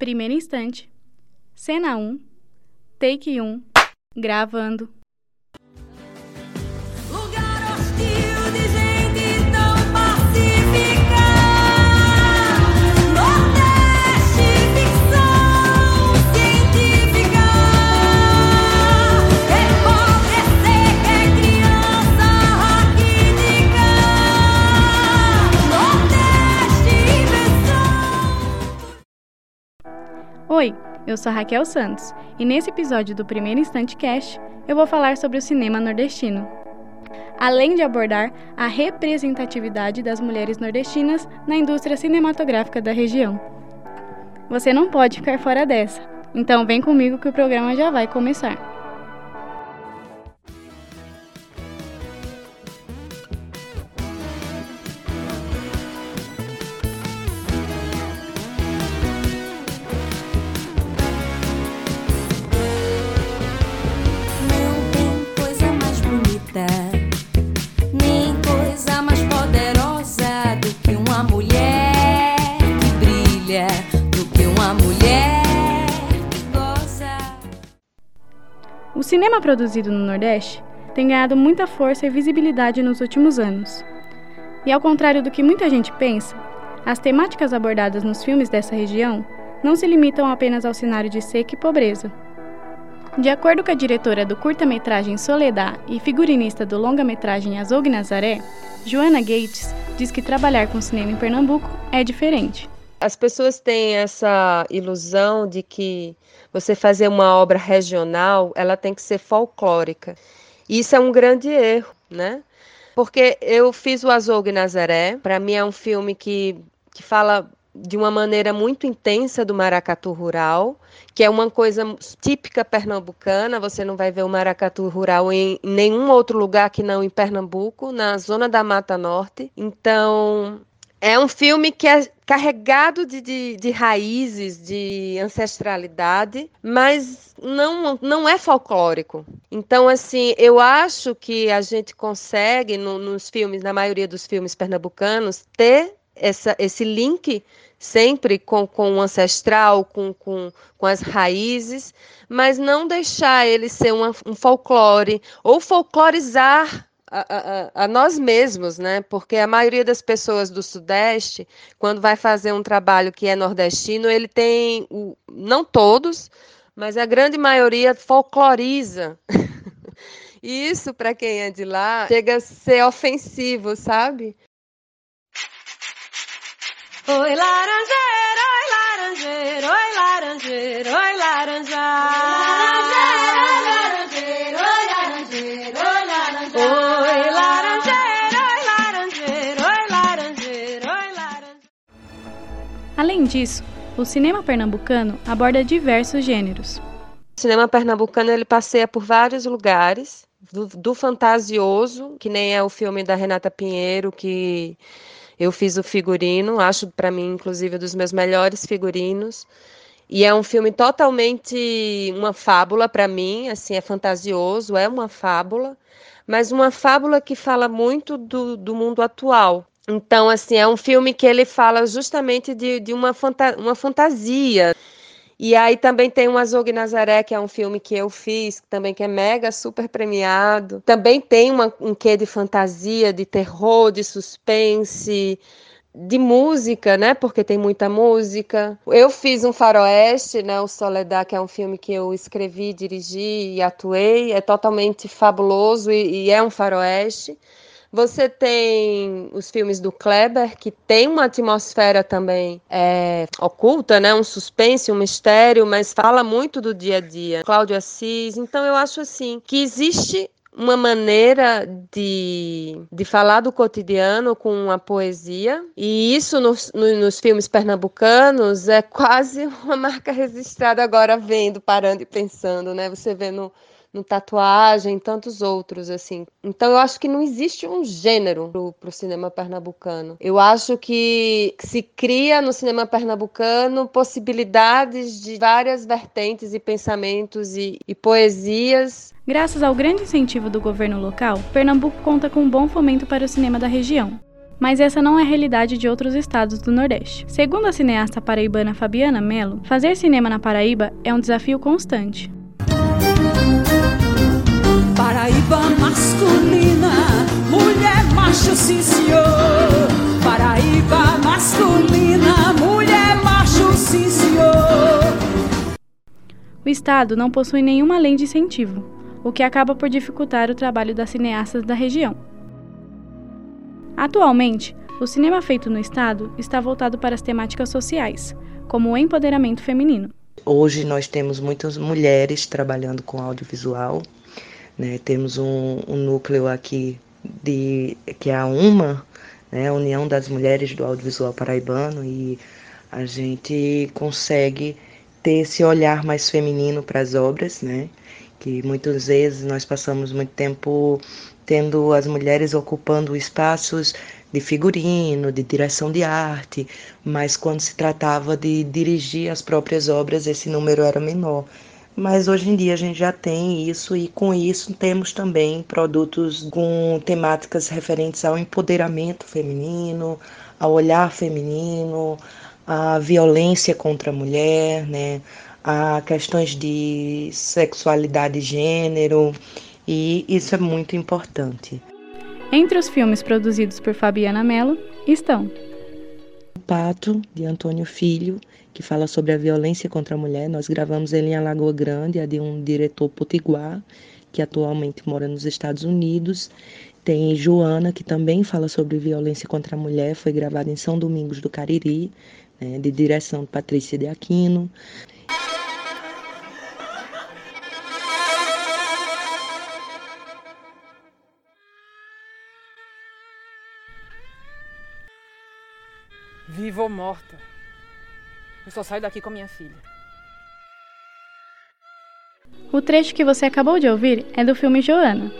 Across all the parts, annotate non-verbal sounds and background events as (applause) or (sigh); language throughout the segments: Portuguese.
Primeiro instante. Cena 1. Take 1. Gravando. Oi, eu sou Raquel Santos e nesse episódio do Primeiro Instante Cast eu vou falar sobre o cinema nordestino. Além de abordar a representatividade das mulheres nordestinas na indústria cinematográfica da região. Você não pode ficar fora dessa, então vem comigo que o programa já vai começar. Cinema produzido no Nordeste tem ganhado muita força e visibilidade nos últimos anos. E ao contrário do que muita gente pensa, as temáticas abordadas nos filmes dessa região não se limitam apenas ao cenário de seca e pobreza. De acordo com a diretora do curta-metragem Soledad e figurinista do longa-metragem Azog Nazaré, Joana Gates diz que trabalhar com cinema em Pernambuco é diferente. As pessoas têm essa ilusão de que você fazer uma obra regional, ela tem que ser folclórica. Isso é um grande erro, né? Porque eu fiz o Azog Nazaré, para mim é um filme que, que fala de uma maneira muito intensa do maracatu rural, que é uma coisa típica pernambucana, você não vai ver o maracatu rural em nenhum outro lugar que não em Pernambuco, na zona da Mata Norte. Então, é um filme que é carregado de, de, de raízes, de ancestralidade, mas não, não é folclórico. Então, assim, eu acho que a gente consegue, no- nos filmes, na maioria dos filmes pernambucanos, ter essa, esse link sempre com, com o ancestral, com, com, com as raízes, mas não deixar ele ser uma- um folclore, ou folclorizar a, a- nós mesmos, né? Porque a maioria das pessoas do Sudeste, quando vai fazer um trabalho que é nordestino, ele tem, o, não todos, mas a grande maioria folcloriza. (laughs) E isso, para quem é de lá, chega a ser ofensivo, sabe? Oi, laranjeira, oi, laranjeira, oi, laranjeira, oi, laranja. Além disso, o cinema pernambucano aborda diversos gêneros. O cinema pernambucano ele passeia por vários lugares, do, do fantasioso, que nem é o filme da Renata Pinheiro, que eu fiz o figurino, acho para mim, inclusive, um dos meus melhores figurinos. E é um filme totalmente uma fábula para mim, assim, é fantasioso, é uma fábula, mas uma fábula que fala muito do, do mundo atual. Então, assim, é um filme que ele fala justamente de, de uma, fanta uma fantasia. E aí também tem o Azog Nazaré, que é um filme que eu fiz, também que é mega super premiado. Também tem uma, um quê de fantasia, de terror, de suspense, de música, né? Porque tem muita música. Eu fiz um faroeste, né? O Soledad, que é um filme que eu escrevi, dirigi e atuei. É totalmente fabuloso e, e é um faroeste. Você tem os filmes do Kleber, que tem uma atmosfera também é, oculta, né? Um suspense, um mistério, mas fala muito do dia a dia. Cláudio Assis. Então, eu acho assim que existe uma maneira de, de falar do cotidiano com a poesia, e isso nos, no- nos filmes pernambucanos é quase (laughs) uma marca registrada agora vendo, parando e pensando, né? Você vê no, no tatuagem, tantos outros, assim. Então eu acho que não existe um gênero pro, pro cinema pernambucano. Eu acho que se cria no cinema pernambucano possibilidades de várias vertentes e pensamentos e, e poesias. Graças ao grande incentivo do governo local, Pernambuco conta com um bom fomento para o cinema da região. Mas essa não é a realidade de outros estados do Nordeste. Segundo a cineasta paraibana Fabiana Mello, fazer cinema na Paraíba é um desafio constante. Paraíba masculina, mulher macho, sim senhor. Paraíba masculina, mulher macho, sim senhor. O estado não possui nenhuma lei de incentivo, o que acaba por dificultar o trabalho das cineastas da região. Atualmente, o cinema feito no estado está voltado para as temáticas sociais, como o empoderamento feminino. Hoje nós temos muitas mulheres trabalhando com audiovisual, né? temos um, um núcleo aqui de que é a UMA, né? a União das Mulheres do Audiovisual Paraibano, e a gente consegue ter esse olhar mais feminino para as obras, né? Que muitas vezes nós passamos muito tempo tendo as mulheres ocupando espaços de figurino, de direção de arte, mas quando se tratava de dirigir as próprias obras, esse número era menor. Mas hoje em dia a gente já tem isso e com isso temos também produtos com temáticas referentes ao empoderamento feminino, ao olhar feminino, a violência contra a mulher, né, a questões de sexualidade e gênero, e isso é muito importante. Entre os filmes produzidos por Fabiana Mello estão Pato, de Antônio Filho, que fala sobre a violência contra a mulher. Nós gravamos ele em Alagoa Grande, é de um diretor potiguar, que atualmente mora nos Estados Unidos. Tem Joana, que também fala sobre violência contra a mulher, foi gravada em São Domingos do Cariri, né, de direção de Patrícia de Aquino. Viva ou morta, eu só saio daqui com minha filha. O trecho que você acabou de ouvir é do filme Joana,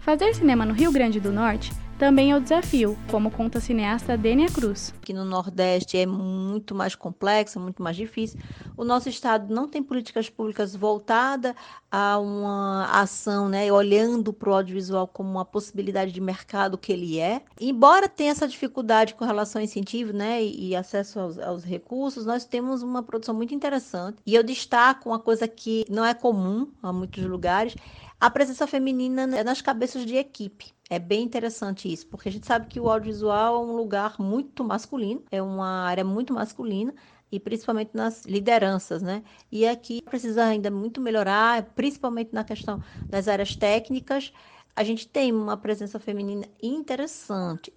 Fazer cinema no Rio Grande do Norte também é o desafio, como conta a cineasta Dênia Cruz. Aqui no Nordeste é muito mais complexo, muito mais difícil. O nosso estado não tem políticas públicas voltadas a uma ação, né, olhando para o audiovisual como uma possibilidade de mercado que ele é. Embora tenha essa dificuldade com relação ao incentivo, né, e, acesso aos, aos recursos, nós temos uma produção muito interessante. E eu destaco uma coisa que não é comum a muitos lugares, a presença feminina nas cabeças de equipe. É bem interessante isso, porque a gente sabe que o audiovisual é um lugar muito masculino, é uma área muito masculina, e principalmente nas lideranças, né? E aqui precisa ainda muito melhorar, principalmente na questão das áreas técnicas. A gente tem uma presença feminina interessante.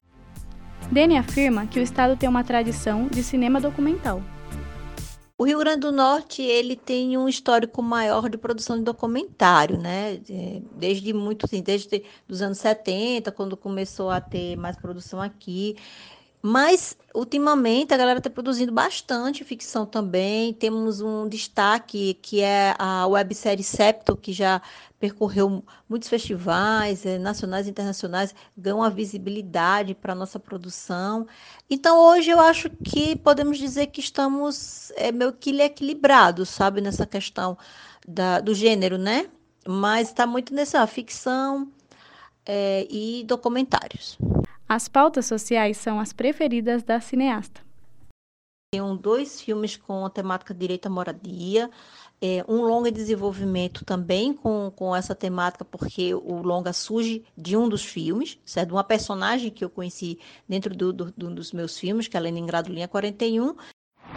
Dene afirma que o estado tem uma tradição de cinema documental. O Rio Grande do Norte ele tem um histórico maior de produção de documentário, né? É, desde muito, assim, desde os anos 70, quando começou a ter mais produção aqui. Mas, ultimamente, a galera está produzindo bastante ficção também. Temos um destaque que é a websérie Septo, que já percorreu muitos festivais é, nacionais e internacionais, ganhou uma visibilidade para a nossa produção. Então, hoje eu acho que podemos dizer que estamos é, meio que equilibrados, sabe, nessa questão da, do gênero, né? Mas está muito nessa ficção é, e documentários. As pautas sociais são as preferidas da cineasta. Tenho dois filmes com a temática direito à moradia, é, um longa de desenvolvimento também com, com essa temática, porque o longa surge de um dos filmes, certo? de uma personagem que eu conheci dentro do, do, do, dos meus filmes, que é Leningrado Linha 41.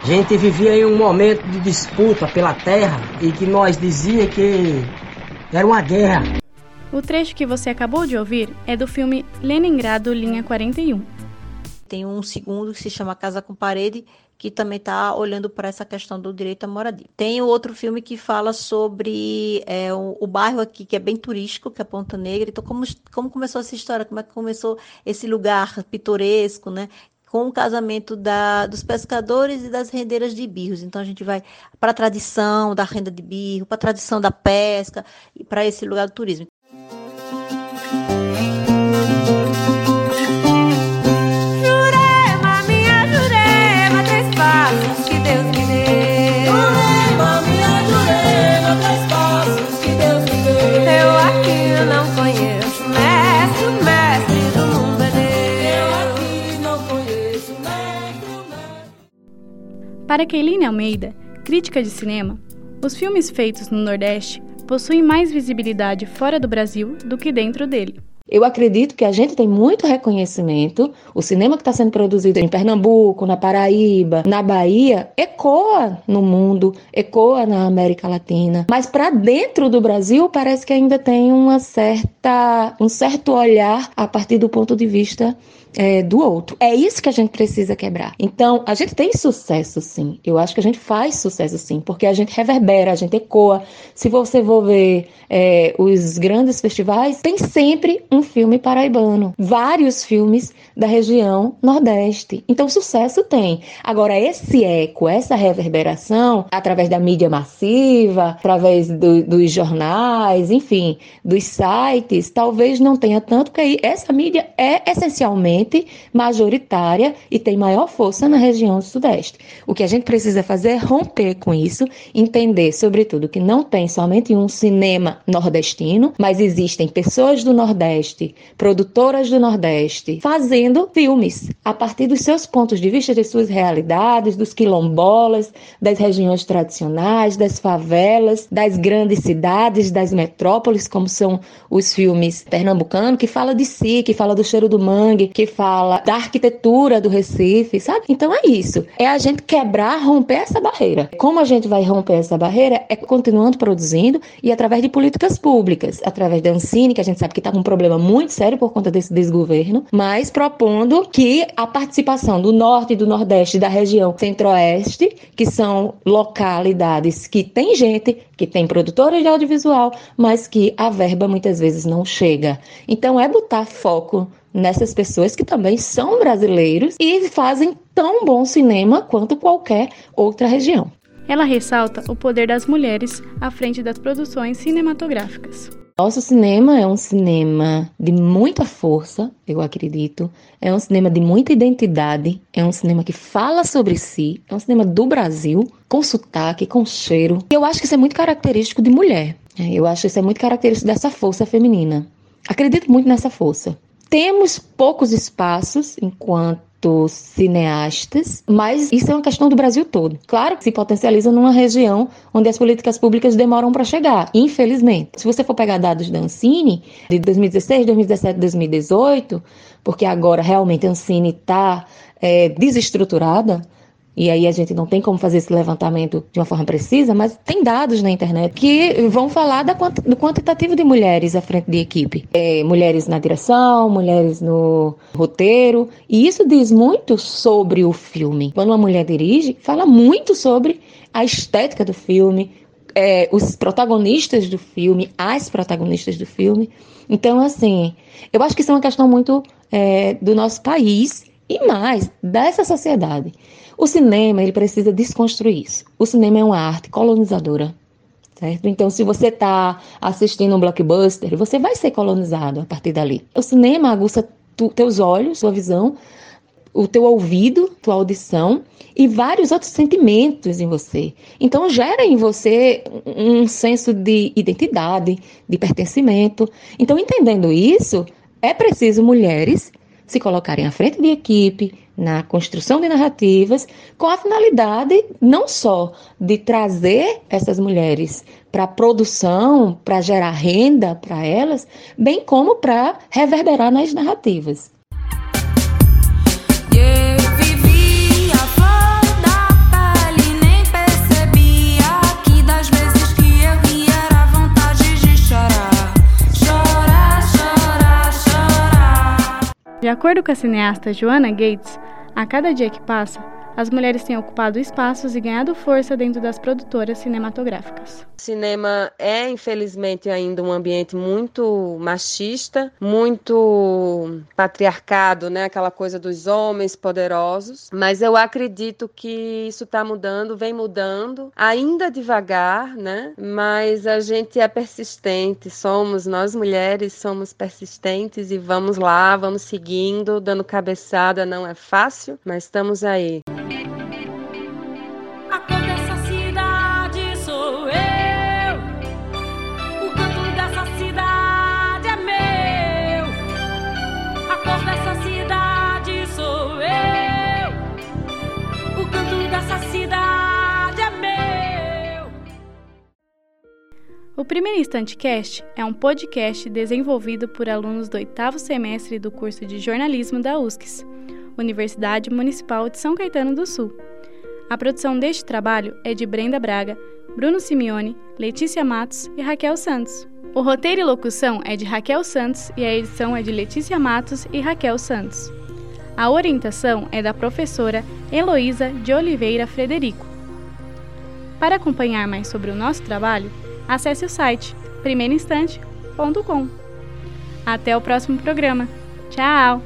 A gente vivia em um momento de disputa pela terra e que nós dizia que era uma guerra. O trecho que você acabou de ouvir é do filme Leningrado Linha 41. Tem um segundo que se chama Casa com Parede, que também está olhando para essa questão do direito à moradia. Tem outro filme que fala sobre é, o, o, bairro aqui, que é bem turístico, que é Ponta Negra. Então, como, como começou essa história? Como é que começou esse lugar pitoresco, né? com o casamento da, dos pescadores e das rendeiras de birros. Então a gente vai para a tradição da renda de birro, para a tradição da pesca e para esse lugar do turismo. Para Keiline Almeida, crítica de cinema, os filmes feitos no Nordeste possuem mais visibilidade fora do Brasil do que dentro dele. Eu acredito que a gente tem muito reconhecimento. O cinema que está sendo produzido em Pernambuco, na Paraíba, na Bahia, ecoa no mundo, ecoa na América Latina. Mas para dentro do Brasil, parece que ainda tem uma certa, um certo olhar a partir do ponto de vista é, do outro. É isso que a gente precisa quebrar. Então, a gente tem sucesso sim. Eu acho que a gente faz sucesso sim, porque a gente reverbera, a gente ecoa. Se você for ver é, os grandes festivais, tem sempre um filme paraibano. Vários filmes da região Nordeste. Então, sucesso tem. Agora, esse eco, essa reverberação, através da mídia massiva, através do, dos jornais, enfim, dos sites, talvez não tenha tanto, porque essa mídia é essencialmente majoritária e tem maior força na região sudeste. O que a gente precisa fazer é romper com isso, entender, sobretudo, que não tem somente um cinema nordestino, mas existem pessoas do Nordeste, produtoras do Nordeste, fazendo filmes a partir dos seus pontos de vista, de suas realidades, dos quilombolas, das regiões tradicionais, das favelas, das grandes cidades, das metrópoles, como são os filmes pernambucanos, que fala de si, que fala do cheiro do mangue, que fala da arquitetura do Recife, sabe? Então é isso. É a gente quebrar, romper essa barreira. Como a gente vai romper essa barreira? É continuando produzindo e através de políticas públicas, através da Ancine, que a gente sabe que está com um problema muito sério por conta desse desgoverno, mas propondo que a participação do norte e do nordeste da região centro-oeste, que são localidades que tem gente, que tem produtores de audiovisual, mas que a verba muitas vezes não chega. Então é botar foco nessas pessoas que também são brasileiros e fazem tão bom cinema quanto qualquer outra região. Ela ressalta o poder das mulheres à frente das produções cinematográficas. Nosso cinema é um cinema de muita força, eu acredito. É um cinema de muita identidade. É um cinema que fala sobre si. É um cinema do Brasil, com sotaque, com cheiro. Eu acho que isso é muito característico de mulher. Eu acho que isso é muito característico dessa força feminina. Acredito muito nessa força. Temos poucos espaços enquanto cineastas, mas isso é uma questão do Brasil todo. Claro que se potencializa numa região onde as políticas públicas demoram para chegar, infelizmente. Se você for pegar dados da Ancine, de 2016, 2017, 2018, porque agora realmente a Ancine está é, desestruturada, e aí a gente não tem como fazer esse levantamento de uma forma precisa, mas tem dados na internet que vão falar da, do quantitativo de mulheres à frente de equipe. É, mulheres na direção, mulheres no roteiro, e isso diz muito sobre o filme. Quando uma mulher dirige, fala muito sobre a estética do filme, é, os protagonistas do filme, as protagonistas do filme. Então, assim, eu acho que isso é uma questão muito é, do nosso país e mais dessa sociedade. O cinema, ele precisa desconstruir isso. O cinema é uma arte colonizadora, certo? Então, se você está assistindo um blockbuster, você vai ser colonizado a partir dali. O cinema aguça tu, teus olhos, sua visão, o teu ouvido, tua audição e vários outros sentimentos em você. Então gera em você um senso de identidade, de pertencimento. Então entendendo isso, é preciso mulheres se colocarem à frente de equipe, na construção de narrativas, com a finalidade não só de trazer essas mulheres para a produção, para gerar renda para elas, bem como para reverberar nas narrativas. De acordo com a cineasta Joanna Gates, a cada dia que passa, as mulheres têm ocupado espaços e ganhado força dentro das produtoras cinematográficas. Cinema é, infelizmente, ainda um ambiente muito machista, muito patriarcado, né? Aquela coisa dos homens poderosos. Mas eu acredito que isso está mudando, vem mudando, ainda devagar, né? Mas a gente é persistente, somos, nós mulheres somos persistentes e vamos lá, vamos seguindo, dando cabeçada, não é fácil, mas estamos aí. Primeiro Instante Cast é um podcast desenvolvido por alunos do oitavo semestre do curso de jornalismo da USCS, Universidade Municipal de São Caetano do Sul. A produção deste trabalho é de Brenda Braga, Bruno Simeone, Letícia Matos e Raquel Santos. O roteiro e locução é de Raquel Santos e a edição é de Letícia Matos e Raquel Santos. A orientação é da professora Heloísa de Oliveira Frederico. Para acompanhar mais sobre o nosso trabalho, acesse o site primeiroinstante.com. Até o próximo programa. Tchau!